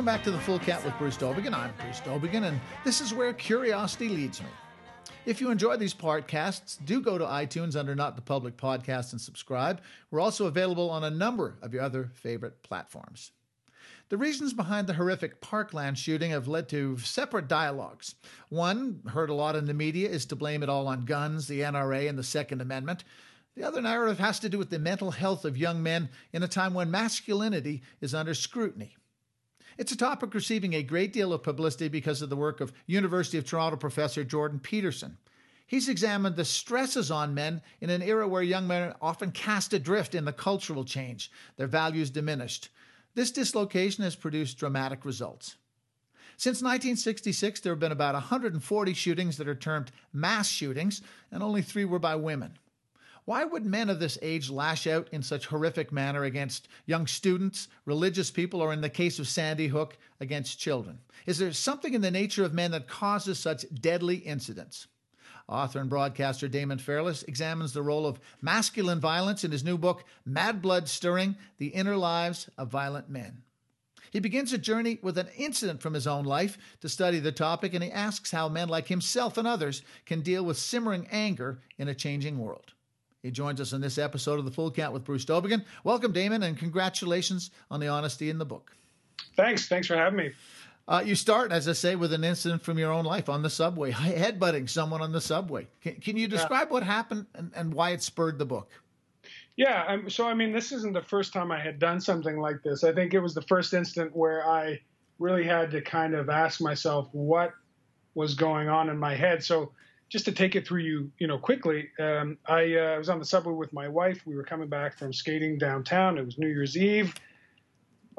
Welcome back to the Full Count with Bruce Dowbiggin. I'm Bruce Dowbiggin, and this is where curiosity leads me. If you enjoy these podcasts, do go to iTunes under Not the Public Podcast and subscribe. We're also available on a number of your other favorite platforms. The reasons behind the horrific Parkland shooting have led to separate dialogues. One, heard a lot in the media, is to blame it all on guns, the NRA, and the Second Amendment. The other narrative has to do with the mental health of young men in a time when masculinity is under scrutiny. It's a topic receiving a great deal of publicity because of the work of University of Toronto professor Jordan Peterson. He's examined the stresses on men in an era where young men are often cast adrift in the cultural change, their values diminished. This dislocation has produced dramatic results. Since 1966, there have been about 140 shootings that are termed mass shootings, and only three were by women. Why would men of this age lash out in such horrific manner against young students, religious people, or in the case of Sandy Hook, against children? Is there something in the nature of men that causes such deadly incidents? Author and broadcaster Damon Fairless examines the role of masculine violence in his new book, Mad Blood Stirring The Inner Lives of Violent Men. He begins a journey with an incident from his own life to study the topic, and he asks how men like himself and others can deal with simmering anger in a changing world. He joins us in this episode of The Full Count with Bruce Dowbiggin. Welcome, Damon, and congratulations on the honesty in the book. Thanks. Thanks for having me. Uh, you start, as I say, with an incident from your own life on the subway, headbutting someone on the subway. Can, can you describe yeah. what happened and, and, why it spurred the book? Yeah, um, so I mean, this isn't the first time I had done something like this. I think it was the first instant where I really had to kind of ask myself what was going on in my head. So, just to take it through you, you know, quickly, um, I uh, was on the subway with my wife. We were coming back from skating downtown. It was New Year's Eve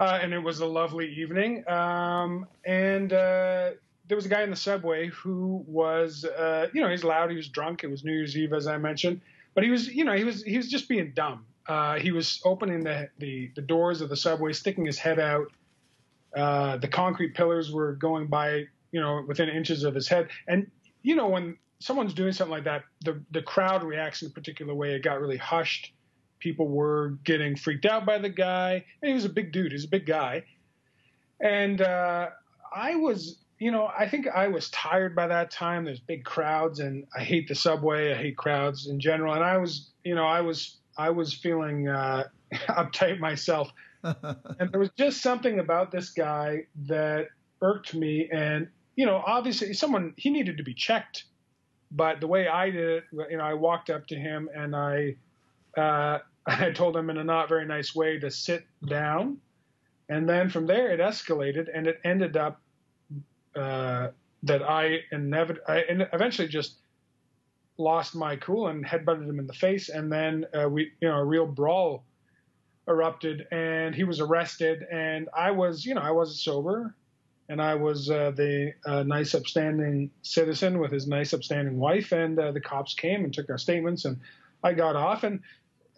uh, and it was a lovely evening. Um, and uh, there was a guy in the subway who was, uh, you know, he's loud, he was drunk. It was New Year's Eve, as I mentioned, but he was, you know, he was he was just being dumb. Uh, he was opening the, the, the doors of the subway, sticking his head out. Uh, the concrete pillars were going by, you know, within inches of his head. And you know, when someone's doing something like that, the the crowd reacts in a particular way. It got really hushed people were getting freaked out by the guy. And he was a big dude. He's a big guy. And uh, I was, you know, I think I was tired by that time. There's big crowds, and I hate the subway. I hate crowds in general. And I was, you know, I was, I was feeling uh, uptight myself. and there was just something about this guy that irked me. And you know, obviously, someone he needed to be checked. But the way I did it, you know, I walked up to him and I uh, I told him in a not very nice way to sit down. And then from there, it escalated, and it ended up uh, that I, inevit- I eventually just lost my cool and headbutted him in the face. And then uh, we, you know, a real brawl erupted, and he was arrested. And I was, you know, I wasn't sober, and I was uh, the uh, nice, upstanding citizen with his nice, upstanding wife. And uh, the cops came and took our statements, and I got off. And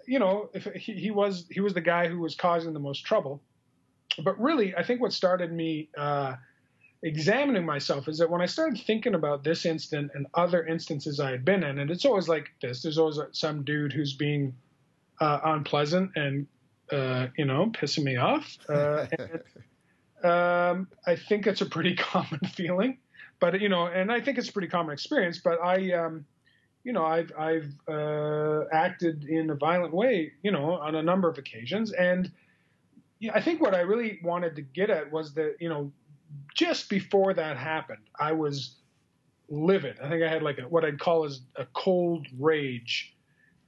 you know, if he, he, was he was the guy who was causing the most trouble. But really, I think what started me uh, examining myself is that when I started thinking about this incident and other instances I had been in, and it's always like this: there's always some dude who's being uh, unpleasant and uh, you know pissing me off. Um, I think it's a pretty common feeling, but you know, and I think it's a pretty common experience. But I um, you know, I've I've uh, acted in a violent way, you know, on a number of occasions, and I think what I really wanted to get at was that, you know, just before that happened, I was livid. I think I had like a, what I'd call as a cold rage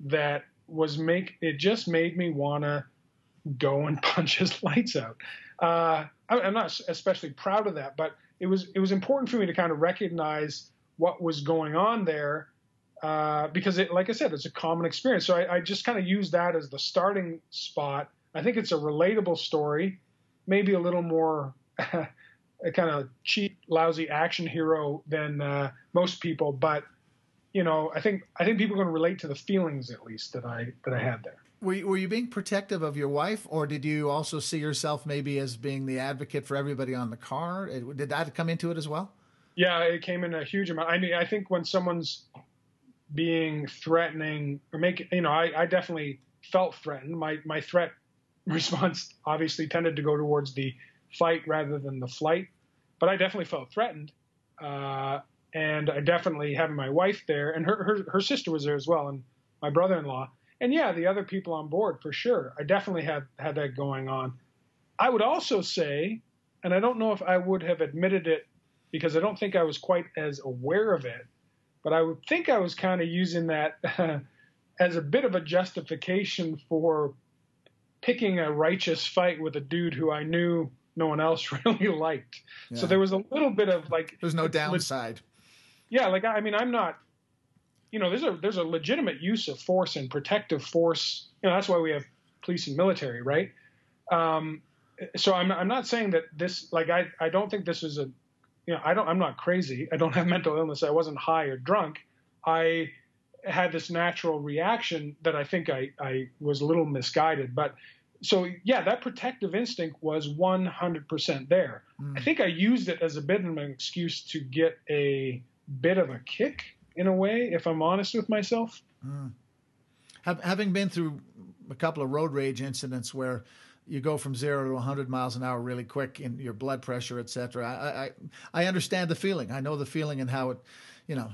that was make it just made me want to go and punch his lights out. Uh, I'm not especially proud of that, but it was it was important for me to kind of recognize what was going on there uh, because it, like I said, it's a common experience. So I, I just kind of use that as the starting spot. I think it's a relatable story, maybe a little more kind of cheap, lousy action hero than uh, most people, but you know, I think I think people can relate to the feelings at least that I that I had there. Were you, were you being protective of your wife, or did you also see yourself maybe as being the advocate for everybody on the car? Did that come into it as well? Yeah, it came in a huge amount. I mean, I think when someone's being threatening or make you know I, I definitely felt threatened. My my threat response obviously tended to go towards the fight rather than the flight. But I definitely felt threatened. Uh, and I definitely having my wife there, and her, her her sister was there as well, and my brother-in-law, and yeah, the other people on board for sure. I definitely had had that going on. I would also say, and I don't know if I would have admitted it because I don't think I was quite as aware of it, but I would think I was kind of using that as a bit of a justification for picking a righteous fight with a dude who I knew no one else really liked. Yeah. So there was a little bit of like there's no downside yeah, like I mean, I'm not. You know, there's a there's a legitimate use of force and protective force. You know, that's why we have police and military, right? Um, so I'm I'm not saying that this like I I don't think this is a you know I don't I'm not crazy. I don't have mental illness. I wasn't high or drunk. I had this natural reaction that I think I I was a little misguided, but so yeah, that protective instinct was 100% there. Mm. I think I used it as a bit of an excuse to get a bit of a kick in a way, if I'm honest with myself. Mm. Having been through a couple of road rage incidents where you go from zero to 100 miles an hour really quick in your blood pressure, et cetera, I, I, I understand the feeling. I know the feeling and how it, you know,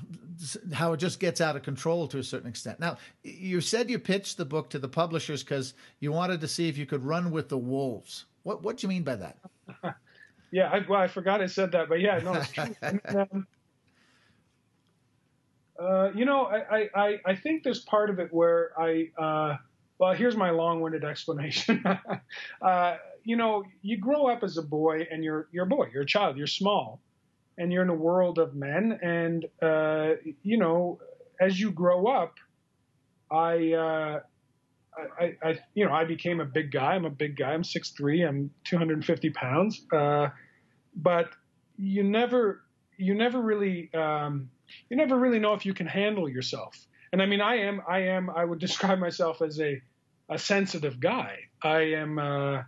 how it just gets out of control to a certain extent. Now, you said you pitched the book to the publishers because you wanted to see if you could run with the wolves. What what do you mean by that? yeah, I, well, I forgot I said that, but yeah, no, it's true. um, uh, you know, I, I, I think there's part of it where I, uh, well, here's my long-winded explanation. uh, you know, you grow up as a boy and you're, you're a boy, you're a child, you're small and you're in a world of men. And, uh, you know, as you grow up, I, uh, I, I, you know, I became a big guy. I'm a big guy. I'm 6'3". I'm 250 pounds. But you never, you never really, um, you never really know if you can handle yourself. And I mean, I am, I am, I would describe myself as a, a sensitive guy. I am, uh,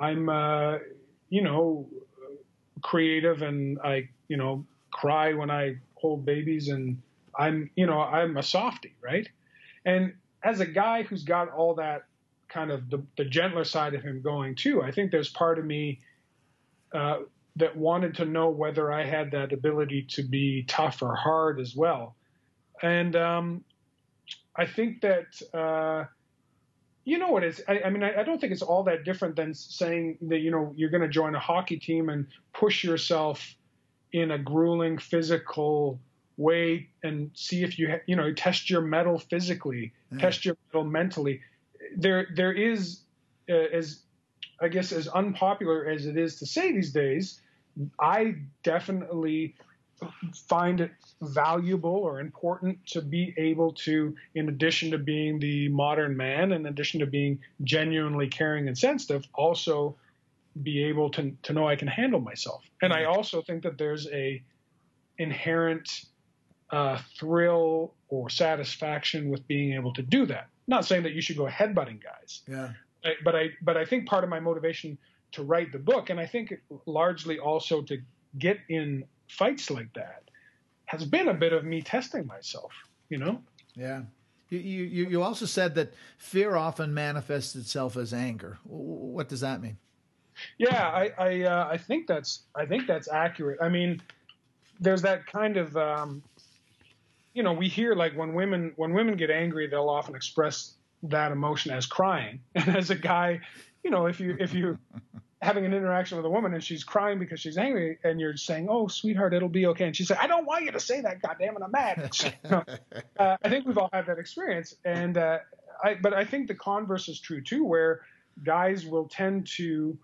I'm, uh, you know, creative and I, you know, cry when I hold babies and I'm, you know, I'm a softy, right? And as a guy who's got all that kind of the, the gentler side of him going too, I think there's part of me uh, that wanted to know whether I had that ability to be tough or hard as well. And um, I think that, uh, you know what is, I, I mean, I, I, don't think it's all that different than saying that, you know, you're going to join a hockey team and push yourself in a grueling physical way and see if you, ha- you know, test your mettle physically, mm. test your mettle mentally. There, there is, uh, as I guess, as unpopular as it is to say these days, I definitely find it valuable or important to be able to, in addition to being the modern man, in addition to being genuinely caring and sensitive, also be able to, to know I can handle myself. And I also think that there's a inherent uh, thrill or satisfaction with being able to do that. Not saying that you should go headbutting guys. Yeah. But I but I think part of my motivation to write the book, and I think largely also to get in fights like that, has been a bit of me testing myself. You know? Yeah. You, you, you also said that fear often manifests itself as anger. What does that mean? Yeah, I I, uh, I think that's I think that's accurate. I mean, there's that kind of um, you know we hear like when women when women get angry, they'll often express that emotion as crying. And as a guy, you know, if you if you having an interaction with a woman and she's crying because she's angry and you're saying, "Oh, sweetheart, it'll be okay," and she said, "I don't want you to say that, goddamn it, I'm mad." uh, I think we've all had that experience, and uh, I, but I think the converse is true too, where guys will tend to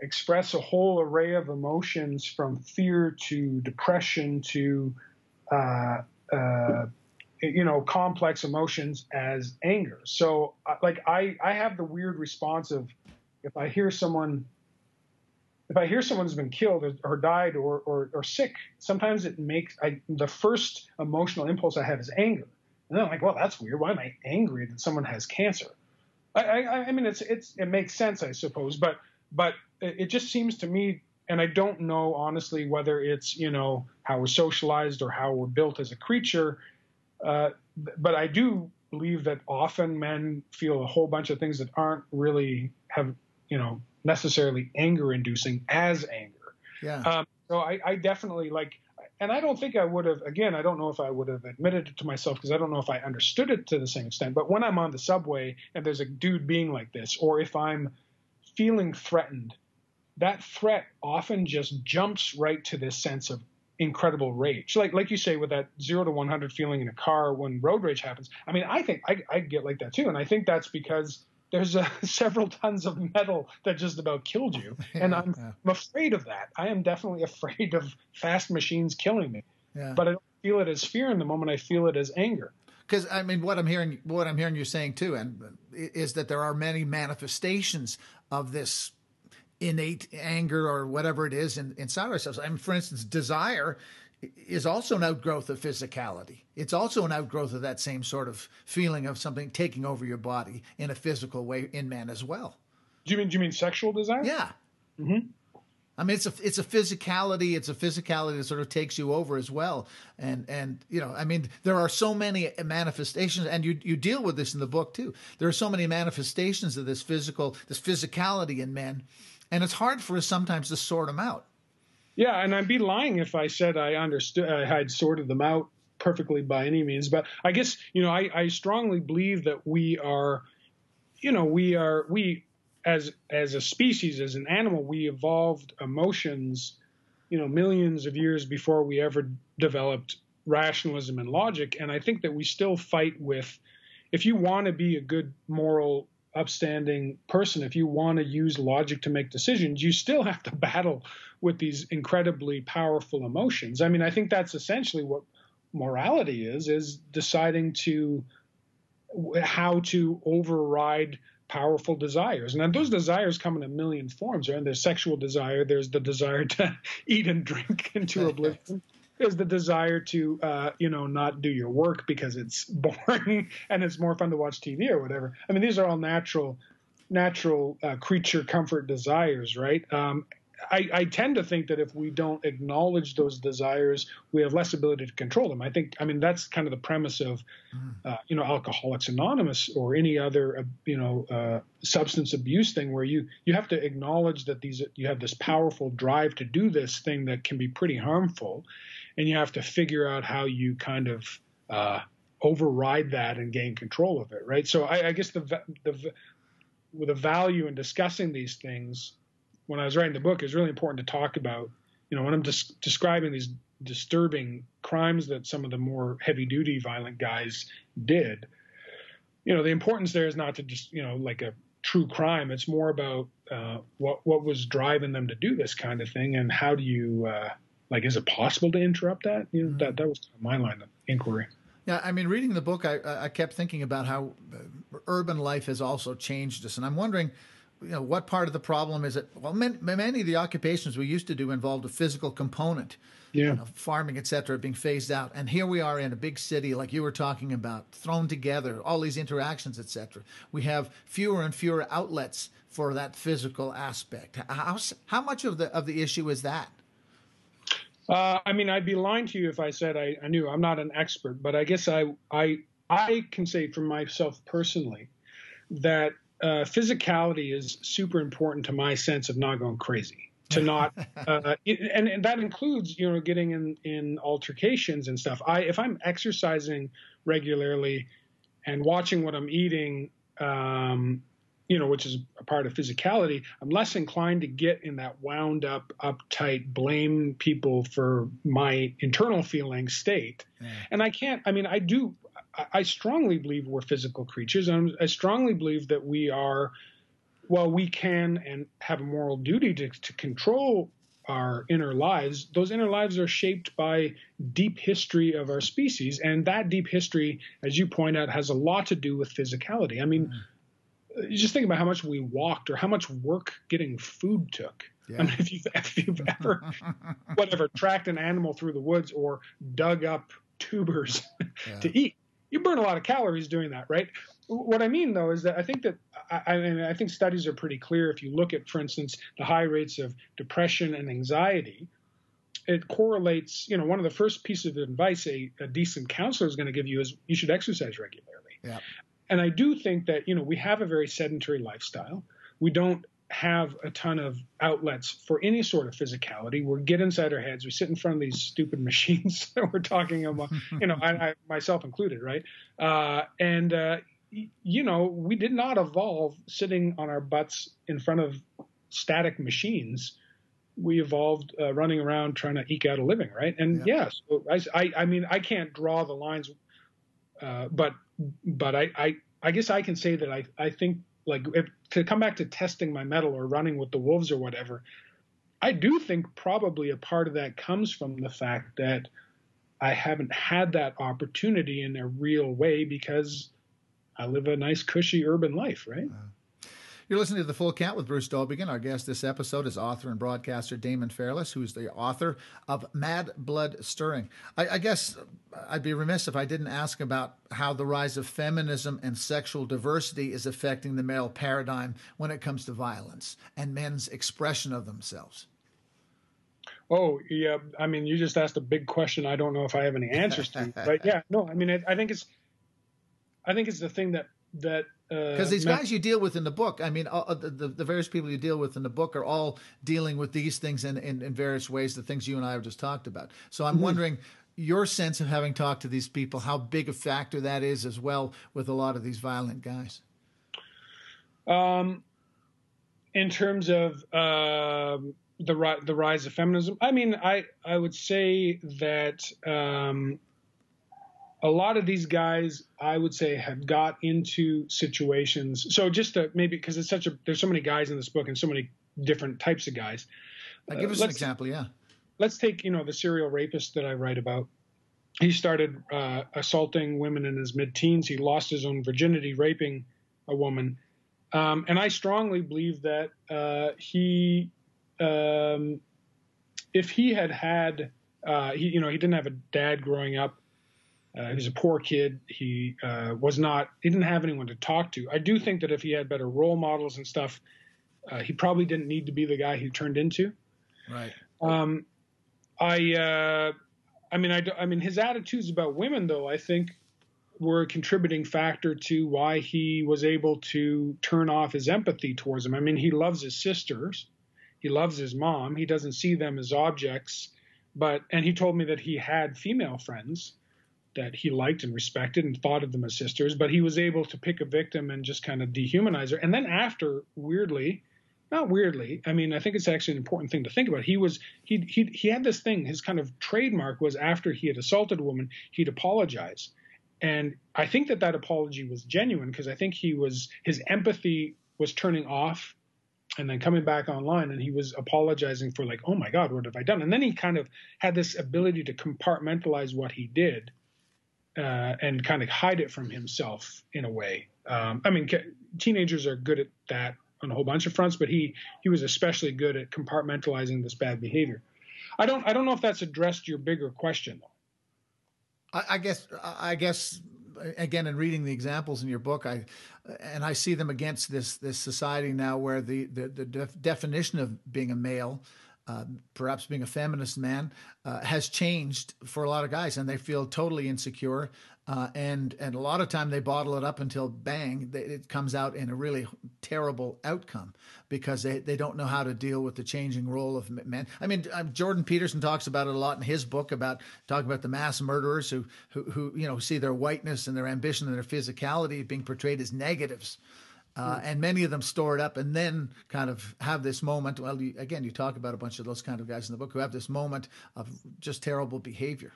express a whole array of emotions from fear to depression to uh, uh you know complex emotions as anger. So uh, like i i have the weird response of if i hear someone if i hear someone's been killed or, or died or, or, or sick sometimes it makes i the first emotional impulse i have is anger. And then i'm like well that's weird. Why am i angry that someone has cancer? I i, I mean it's it's it makes sense i suppose but but it just seems to me and I don't know honestly whether it's you know how we're socialized or how we're built as a creature uh, but I do believe that often men feel a whole bunch of things that aren't really have you know necessarily anger inducing as anger. Yeah. Um, so I, I definitely like, and I don't think I would have. Again, I don't know if I would have admitted it to myself because I don't know if I understood it to the same extent. But when I'm on the subway and there's a dude being like this, or if I'm feeling threatened, that threat often just jumps right to this sense of incredible rage. Like like you say with that zero to one hundred feeling in a car when road rage happens. I mean, I think I, I get like that too, and I think that's because there's uh, several tons of metal that just about killed you, and I'm, yeah. I'm afraid of that. I am definitely afraid of fast machines killing me, yeah. but I don't feel it as fear in the moment. I feel it as anger. Because I mean, what I'm hearing, what I'm hearing you saying too, and is that there are many manifestations of this innate anger or whatever it is in, inside ourselves. I mean, for instance, desire is also an outgrowth of physicality. It's also an outgrowth of that same sort of feeling of something taking over your body in a physical way in man as well. Do you mean do you mean sexual desire? Yeah. Mm-hmm. I mean, it's a it's a physicality. It's a physicality that sort of takes you over as well. And and you know, I mean, there are so many manifestations, and you you deal with this in the book too. There are so many manifestations of this physical, this physicality in men, and it's hard for us sometimes to sort them out. Yeah, and I'd be lying if I said I understood, I had sorted them out perfectly by any means. But I guess you know, I, I strongly believe that we are, you know, we are we as as a species, as an animal, we evolved emotions, you know, millions of years before we ever developed rationalism and logic. And I think that we still fight with, if you want to be a good moral upstanding person, if you want to use logic to make decisions, you still have to battle with these incredibly powerful emotions. I mean, I think that's essentially what morality is is deciding to how to override powerful desires. And those desires come in a million forms. Right? There's sexual desire. There's the desire to eat and drink into oblivion is the desire to uh, you know not do your work because it's boring and it's more fun to watch TV or whatever. I mean, these are all natural natural uh, creature comfort desires, right? Um, I, I, tend to think that if we don't acknowledge those desires, we have less ability to control them. I think, I mean, that's kind of the premise of, mm. uh, you know, Alcoholics Anonymous or any other, uh, you know, uh, substance abuse thing, where you you have to acknowledge that these you have this powerful drive to do this thing that can be pretty harmful, and you have to figure out how you kind of uh, override that and gain control of it, right? So I, I guess the the the value in discussing these things when I was writing the book is really important to talk about. You know, when I'm des- describing these disturbing crimes that some of the more heavy duty violent guys did, you know, the importance there is not to just you know like a true crime. It's more about uh, what what was driving them to do this kind of thing, and how do you uh, like is it possible to interrupt that? You know mm-hmm. that that was my line of inquiry. Yeah i mean reading the book i i kept thinking about how uh, urban life has also changed us and i'm wondering you know what part of the problem is it? Well many, many of the occupations we used to do involved a physical component. Yeah. You know, farming etc being phased out and here we are in a big city like you were talking about thrown together all these interactions etc we have fewer and fewer outlets for that physical aspect. How, how much of the of the issue is that uh, I mean, I'd be lying to you if I said I, I, knew. I'm not an expert, but I guess I I I can say for myself personally that uh, physicality is super important to my sense of not going crazy. To not, uh, and, and, that includes you know getting in in altercations and stuff. I if I'm exercising regularly and watching what I'm eating, um, you know, which is a part of physicality, I'm less inclined to get in that wound up, uptight, blame people for my internal feeling state. Yeah. And I can't, I mean, I do, I strongly believe we're physical creatures. And I strongly believe that we are, well, we can and have a moral duty to, to control our inner lives, those inner lives are shaped by deep history of our species. And that deep history, as you point out, has a lot to do with physicality. I mean, mm you just think about how much we walked or how much work getting food took. Yeah. I mean, if you've, if you've ever, whatever, tracked an animal through the woods or dug up tubers yeah. to eat, you burn a lot of calories doing that, right? What I mean, though, is that I think that I, I, mean, I think studies are pretty clear. If you look at, for instance, the high rates of depression and anxiety, it correlates. You know, one of the first pieces of advice a, a decent counselor is going to give you is you should exercise regularly. Yeah. And I do think that, you know, we have a very sedentary lifestyle. We don't have a ton of outlets for any sort of physicality. We get inside our heads. We sit in front of these stupid machines that we're talking about, you know, I, I myself included, right? Uh, and uh, you know, we did not evolve sitting on our butts in front of static machines. We evolved uh, running around trying to eke out a living, right? And yeah, so I, I, I, mean, I can't draw the lines, uh, but but I, I, I guess I can say that I, I think like if, to come back to testing my mettle or running with the wolves or whatever. I do think probably a part of that comes from the fact that I haven't had that opportunity in a real way because I live a nice, cushy urban life, right? You're listening to The Full Count with Bruce Dowbiggin. Our guest this episode is author and broadcaster Damon Fairless, who's the author of Mad Blood Stirring. I, I, guess I'd be remiss if I didn't ask about how the rise of feminism and sexual diversity is affecting the male paradigm when it comes to violence and men's expression of themselves. Oh, yeah. I mean, you just asked a big question. I don't know if I have any answers to. but yeah, no, I mean, I, I think it's I think it's the thing that that because uh, these guys you deal with in the book, I mean, uh, the, the various people you deal with in the book are all dealing with these things in, in, in various ways, the things you and I have just talked about. So I'm mm-hmm. wondering your sense of having talked to these people, how big a factor that is as well with a lot of these violent guys. Um, in terms of um, the the rise of feminism, I mean, I I would say that um, a lot of these guys, I would say, have got into situations. So just to maybe because it's such a there's so many guys in this book and so many different types of guys. Uh, give us an example, yeah. Let's take you know the serial rapist that I write about. He started uh, assaulting women in his mid-teens. He lost his own virginity, raping a woman, um, and I strongly believe that uh, he, um, if he had had, uh, he you know he didn't have a dad growing up uh, he was a poor kid. He uh, was not. He didn't have anyone to talk to. I do think that if he had better role models and stuff, uh, he probably didn't need to be the guy he turned into. Right. Um, I. Uh, I mean, I. I mean, his attitudes about women, though, I think, were a contributing factor to why he was able to turn off his empathy towards them. I mean, he loves his sisters. He loves his mom. He doesn't see them as objects. But and he told me that he had female friends that he liked and respected and thought of them as sisters, but he was able to pick a victim and just kind of dehumanize her. And then after, weirdly, not weirdly, I mean, I think it's actually an important thing to think about. He was he he he had this thing. His kind of trademark was after he had assaulted a woman, he'd apologize, and I think that that apology was genuine because I think he was his empathy was turning off and then coming back online and he was apologizing for like oh my god what have i done and then he kind of had this ability to compartmentalize what he did uh, and kind of hide it from himself in a way. Um, I mean, teenagers are good at that on a whole bunch of fronts, but he he was especially good at compartmentalizing this bad behavior. I don't I don't know if that's addressed your bigger question though. I, I guess I guess again in reading the examples in your book i and i see them against this this society now where the the, the def- definition of being a male uh, perhaps being a feminist man, uh, has changed for a lot of guys, and they feel totally insecure. Uh, and and a lot of time they bottle it up until bang, it comes out in a really terrible outcome because they, they don't know how to deal with the changing role of men. I mean, um, Jordan Peterson talks about it a lot in his book about talking about the mass murderers who who, who you know see their whiteness and their ambition and their physicality being portrayed as negatives. Uh, and many of them store it up and then kind of have this moment. Well, you, again, you talk about a bunch of those kind of guys in the book who have this moment of just terrible behavior.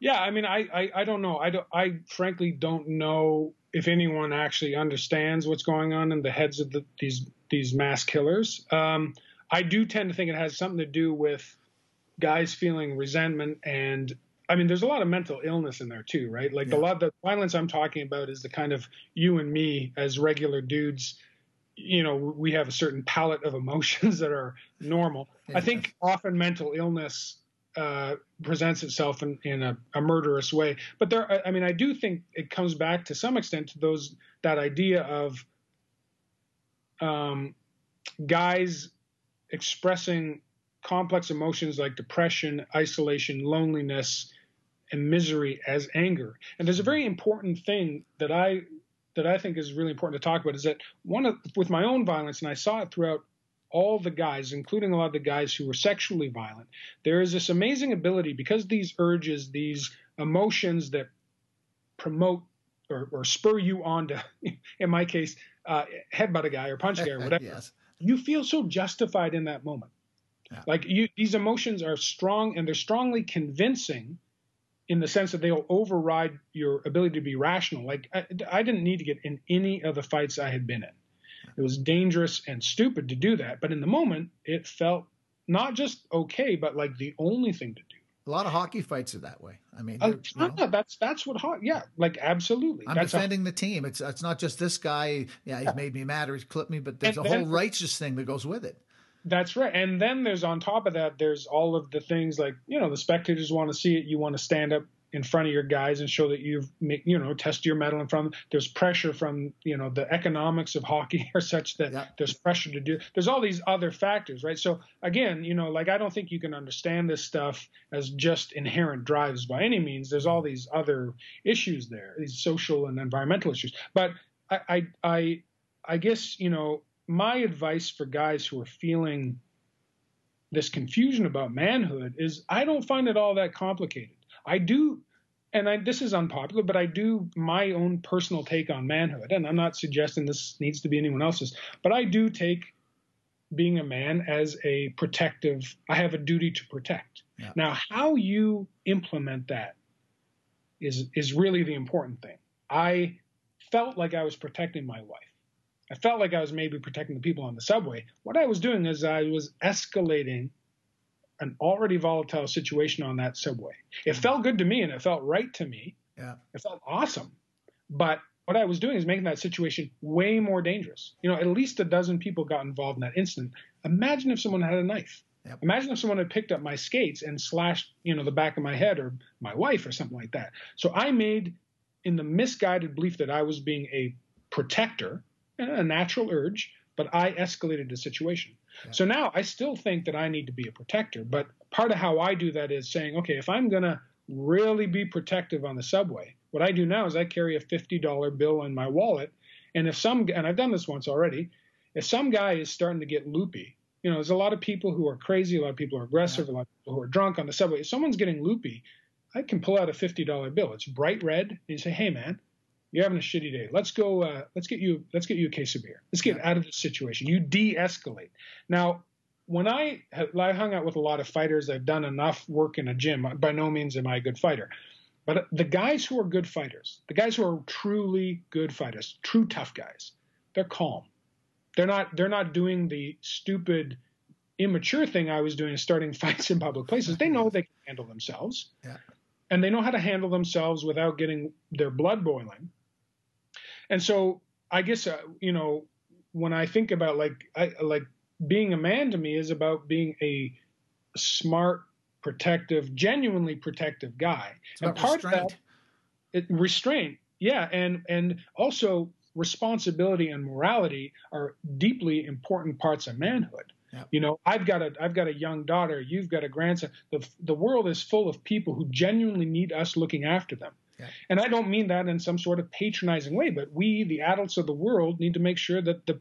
Yeah, I mean, I, I, I don't know. I, don't, I frankly don't know if anyone actually understands what's going on in the heads of the, these these mass killers. Um, I do tend to think it has something to do with guys feeling resentment and I mean, there's a lot of mental illness in there too, right? Like yeah. a lot of the violence I'm talking about is the kind of you and me as regular dudes. You know, we have a certain palette of emotions that are normal. Yeah. I think often mental illness uh, presents itself in, in a, a, murderous way. But there, I mean, I do think it comes back to some extent to those that idea of um, guys expressing complex emotions like depression, isolation, loneliness, and misery as anger. And there's a very important thing that I that I think is really important to talk about is that one of with my own violence, and I saw it throughout all the guys, including a lot of the guys who were sexually violent, there is this amazing ability because these urges, these emotions that promote or, or spur you on to, in my case, uh, headbutt a guy or punch a guy or whatever. yes. You feel so justified in that moment. Yeah. Like you, these emotions are strong and they're strongly convincing in the sense that they'll override your ability to be rational. Like I, I, didn't need to get in any of the fights I had been in. It was dangerous and stupid to do that, but in the moment, it felt not just okay, but like the only thing to do. A lot of hockey fights are that way. I mean, uh, know, that's that's what hockey. Yeah, like absolutely. I'm that's defending a, the team. It's it's not just this guy. Yeah, he's yeah. made me mad or he's clipped me, but there's and a whole righteous thing that goes with it. That's right. And then there's on top of that, there's all of the things like you know the spectators want to see it. You want to stand up in front of your guys and show that you've you know test your mettle in front of them. There's pressure from you know the economics of hockey are such that yeah. there's pressure to do. There's all these other factors, right? So again, you know, like I don't think you can understand this stuff as just inherent drives by any means. There's all these other issues there, these social and environmental issues. But I I I, I guess you know my advice for guys who are feeling this confusion about manhood is I don't find it all that complicated. I do, and I, this is unpopular, but I do my own personal take on manhood, and I'm not suggesting this needs to be anyone else's, but I do take being a man as a protective. I have a duty to protect. Yeah. Now, how you implement that is is really the important thing. I felt like I was protecting my wife. I felt like I was maybe protecting the people on the subway. What I was doing is I was escalating an already volatile situation on that subway. It mm-hmm. felt good to me and it felt right to me. Yeah. It felt awesome. But what I was doing is making that situation way more dangerous. You know, at least a dozen people got involved in that incident. Imagine if someone had a knife. Yep. Imagine if someone had picked up my skates and slashed, you know, the back of my head or my wife or something like that. So I made in the misguided belief that I was being a protector, a natural urge, but I escalated the situation. Yeah. So now I still think that I need to be a protector, but part of how I do that is saying, okay, if I'm going to really be protective on the subway, what I do now is I carry a $50 bill in my wallet. And if some, and I've done this once already, if some guy is starting to get loopy, you know, there's a lot of people who are crazy, a lot of people are aggressive, yeah. a lot of people who are drunk on the subway. If someone's getting loopy, I can pull out a $50 bill. It's bright red. And you say, hey, man, you're having a shitty day. Let's go. Uh, let's get you. Let's get you a case of beer. Let's get out of this situation. You de-escalate. Now, when I I hung out with a lot of fighters, I've done enough work in a gym. By no means am I a good fighter, but the guys who are good fighters, the guys who are truly good fighters, true tough guys, they're calm. They're not. They're not doing the stupid, immature thing I was doing, starting fights in public places. They know they can handle themselves. Yeah. And they know how to handle themselves without getting their blood boiling and so I guess uh, you know when I think about like I, like being a man to me is about being a smart, protective, genuinely protective guy. It's and part restraint. of that, it, restraint, yeah, and and also responsibility and morality are deeply important parts of manhood. You know, I've got a I've got a young daughter. You've got a grandson. The the world is full of people who genuinely need us looking after them. And I don't mean that in some sort of patronizing way, but we, the adults of the world, need to make sure that the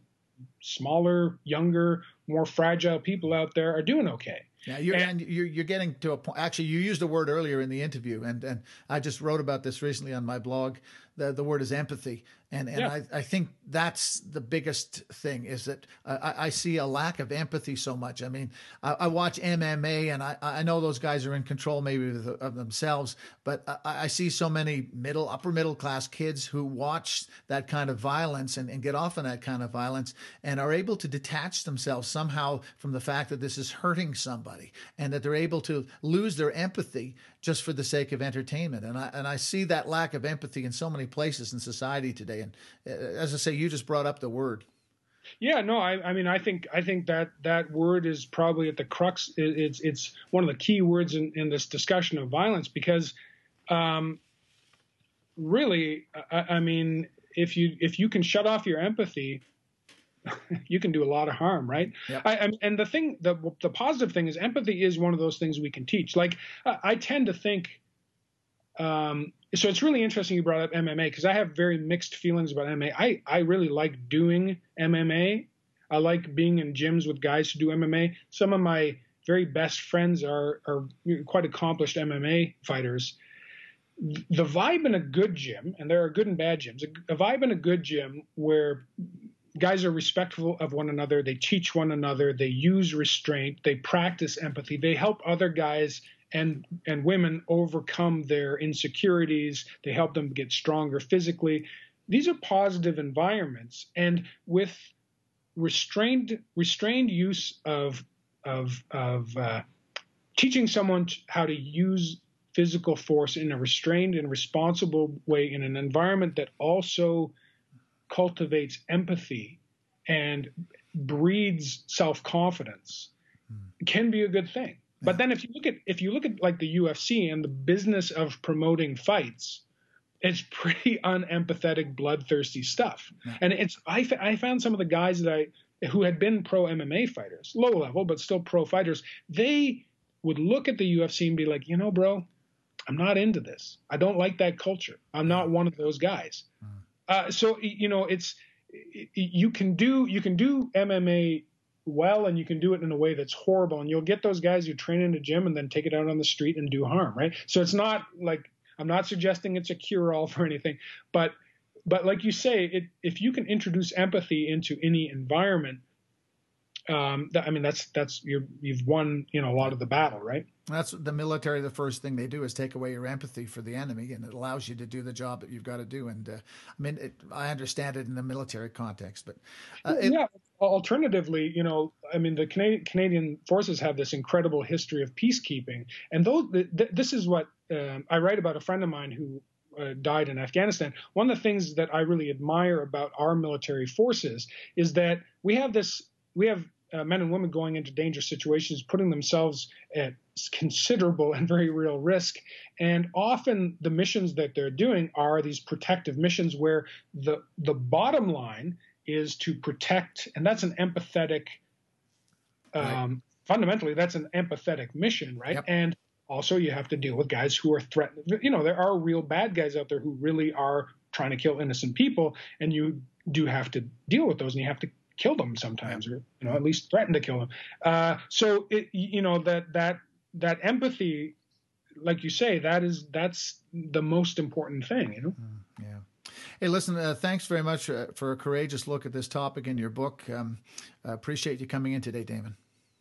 smaller, younger, more fragile people out there are doing okay. Yeah, you're, and, and you're, you're getting to a point. Actually, you used a word earlier in the interview, and, and I just wrote about this recently on my blog. The, the word is empathy. And, and yeah. I, I think that's the biggest thing is that I, I see a lack of empathy so much. I mean, I, I watch MMA and I, I know those guys are in control maybe of, of themselves, but I, I, see so many middle, upper middle class kids who watch that kind of violence and, and get off on that kind of violence and are able to detach themselves somehow from the fact that this is hurting somebody and that they're able to lose their empathy just for the sake of entertainment. And I, and I see that lack of empathy in so many places in society today. And uh, as I say, you just brought up the word. Yeah, no, I, I mean, I think I think that that word is probably at the crux. It's it's one of the key words in, in this discussion of violence because, um, really, I, I mean, if you if you can shut off your empathy, you can do a lot of harm, right? Yep. I, I, and the thing, the the positive thing is empathy is one of those things we can teach. Like I, I tend to think um, so it's really interesting you brought up MMA because I have very mixed feelings about MMA. I, I really like doing MMA. I like being in gyms with guys who do MMA. Some of my very best friends are are quite accomplished MMA fighters. The vibe in a good gym, and there are good and bad gyms. A, a vibe in a good gym where guys are respectful of one another, they teach one another, they use restraint, they practice empathy, they help other guys and and women overcome their insecurities. They help them get stronger physically. These are positive environments. And with restrained restrained use of of of uh, teaching someone how to use physical force in a restrained and responsible way in an environment that also cultivates empathy and breeds self-confidence mm. can be a good thing but then if you look at if you look at like the UFC and the business of promoting fights, it's pretty unempathetic, bloodthirsty stuff. Yeah. And it's I, I found some of the guys that I who had been pro MMA fighters, low level but still pro fighters, they would look at the UFC and be like, you know, bro, I'm not into this. I don't like that culture. I'm not one of those guys. Mm. Uh, so you know, it's you can do you can do MMA well and you can do it in a way that's horrible. And you'll get those guys who train in a gym and then take it out on the street and do harm right? So it's not like i'm not suggesting it's a cure all for anything but but like you say it, if you can introduce empathy into any environment um, I mean, that's that's you have won you know a lot of the battle, right? That's the military. The first thing they do is take away your empathy for the enemy, and it allows you to do the job that you've got to do. And uh, I mean, it, I understand it in the military context, but uh, it, yeah. Alternatively, you know, I mean, the Canadian, Canadian forces have this incredible history of peacekeeping, and those th- this is what um, I write about. A friend of mine who uh, died in Afghanistan. One of the things that I really admire about our military forces is that we have this we have uh, men and women going into dangerous situations, putting themselves at considerable and very real risk. And often the missions that they're doing are these protective missions where the the bottom line is to protect, and that's an empathetic. Um, right. Fundamentally, that's an empathetic mission, right? Yep. And also, you have to deal with guys who are threatened. You know, there are real bad guys out there who really are trying to kill innocent people, and you do have to deal with those, and you have to kill them sometimes, or you know at least threaten to kill them. Uh, so it, you know that that that empathy, like you say, that is that's the most important thing. You know. Mm, yeah. Hey, listen. Uh, thanks very much uh, for a courageous look at this topic in your book. Um, appreciate you coming in today, Damon.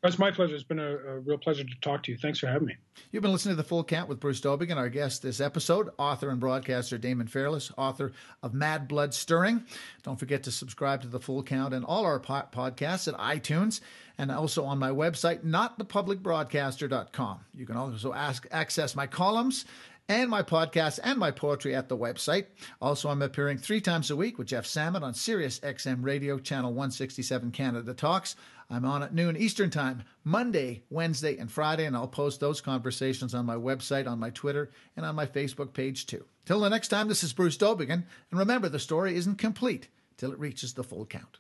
It's my pleasure. It's been a, a, real pleasure to talk to you. Thanks for having me. You've been listening to The Full Count with Bruce Dowbiggin. And our guest this episode, author and broadcaster Damon Fairless, author of Mad Blood Stirring. Don't forget to subscribe to The Full Count and all our po- podcasts at iTunes and also on my website, notthepublicbroadcaster.com. You can also ask, access my columns and my podcast and my poetry at the website. Also, I'm appearing three times a week with Jeff Sammut on Sirius XM Radio, Channel 167 Canada Talks. I'm on at noon Eastern Time, Monday, Wednesday, and Friday, and I'll post those conversations on my website, on my Twitter, and on my Facebook page too. Till the next time, this is Bruce Dowbiggin, and remember the story isn't complete till it reaches the full count.